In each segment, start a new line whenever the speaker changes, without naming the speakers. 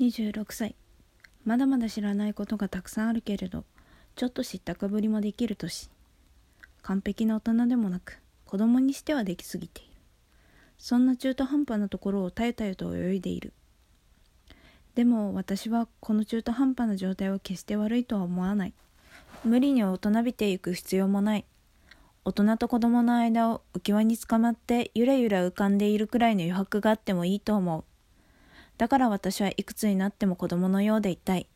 26歳。まだまだ知らないことがたくさんあるけれどちょっと知ったかぶりもできる年完璧な大人でもなく子供にしてはできすぎている。そんな中途半端なところをたゆたゆと泳いでいる。でも私はこの中途半端な状態を決して悪いとは思わない。無理に大人びていく必要もない。大人と子供の間を浮き輪につかまってゆらゆら浮かんでいるくらいの余白があってもいいと思う。だから私はいくつになっても子供のようでいたい。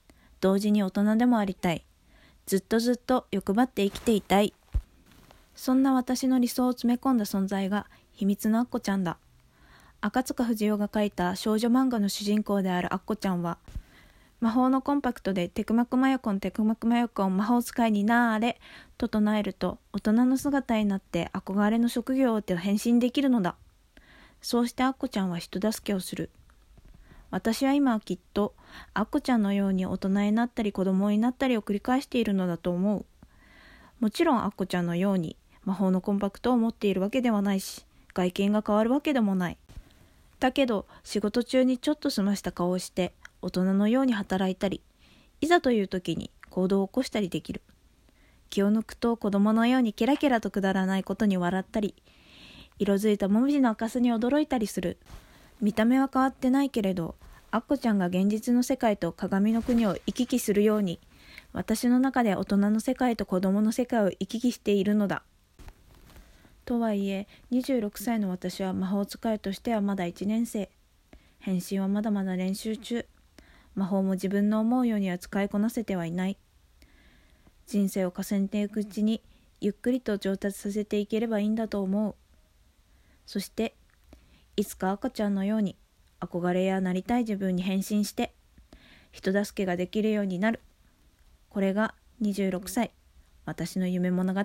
同時に大人でもありたい。ずっとずっと欲張って生きていたい。そんな私の理想を詰め込んだ存在が秘密のアッコちゃんだ。赤塚不二夫が書いた少女漫画の主人公であるアッコちゃんは、魔法のコンパクトでテクマクマヨコンテクマクマヨコン魔法使いになーれと唱えると大人の姿になって憧れの職業を変身できるのだ。そうしてアッコちゃんは人助けをする。私は今はきっとアッコちゃんのように大人になったり子供になったりを繰り返しているのだと思う。もちろんアッコちゃんのように魔法のコンパクトを持っているわけではないし外見が変わるわけでもない。だけど仕事中にちょっと済ました顔をして大人のように働いたりいざという時に行動を起こしたりできる。気を抜くと子供のようにケラケラとくだらないことに笑ったり色づいたもみじの赤すに驚いたりする。見た目は変わってないけれどアッコちゃんが現実の世界と鏡の国を行き来するように私の中で大人の世界と子供の世界を行き来しているのだ。とはいえ26歳の私は魔法使いとしてはまだ1年生。変身はまだまだ練習中。魔法も自分の思うようには使いこなせてはいない。人生を重ねていくうちにゆっくりと上達させていければいいんだと思う。そしていつか赤ちゃんのように憧れやなりたい自分に変身して人助けができるようになる。これが26歳。私の夢物語。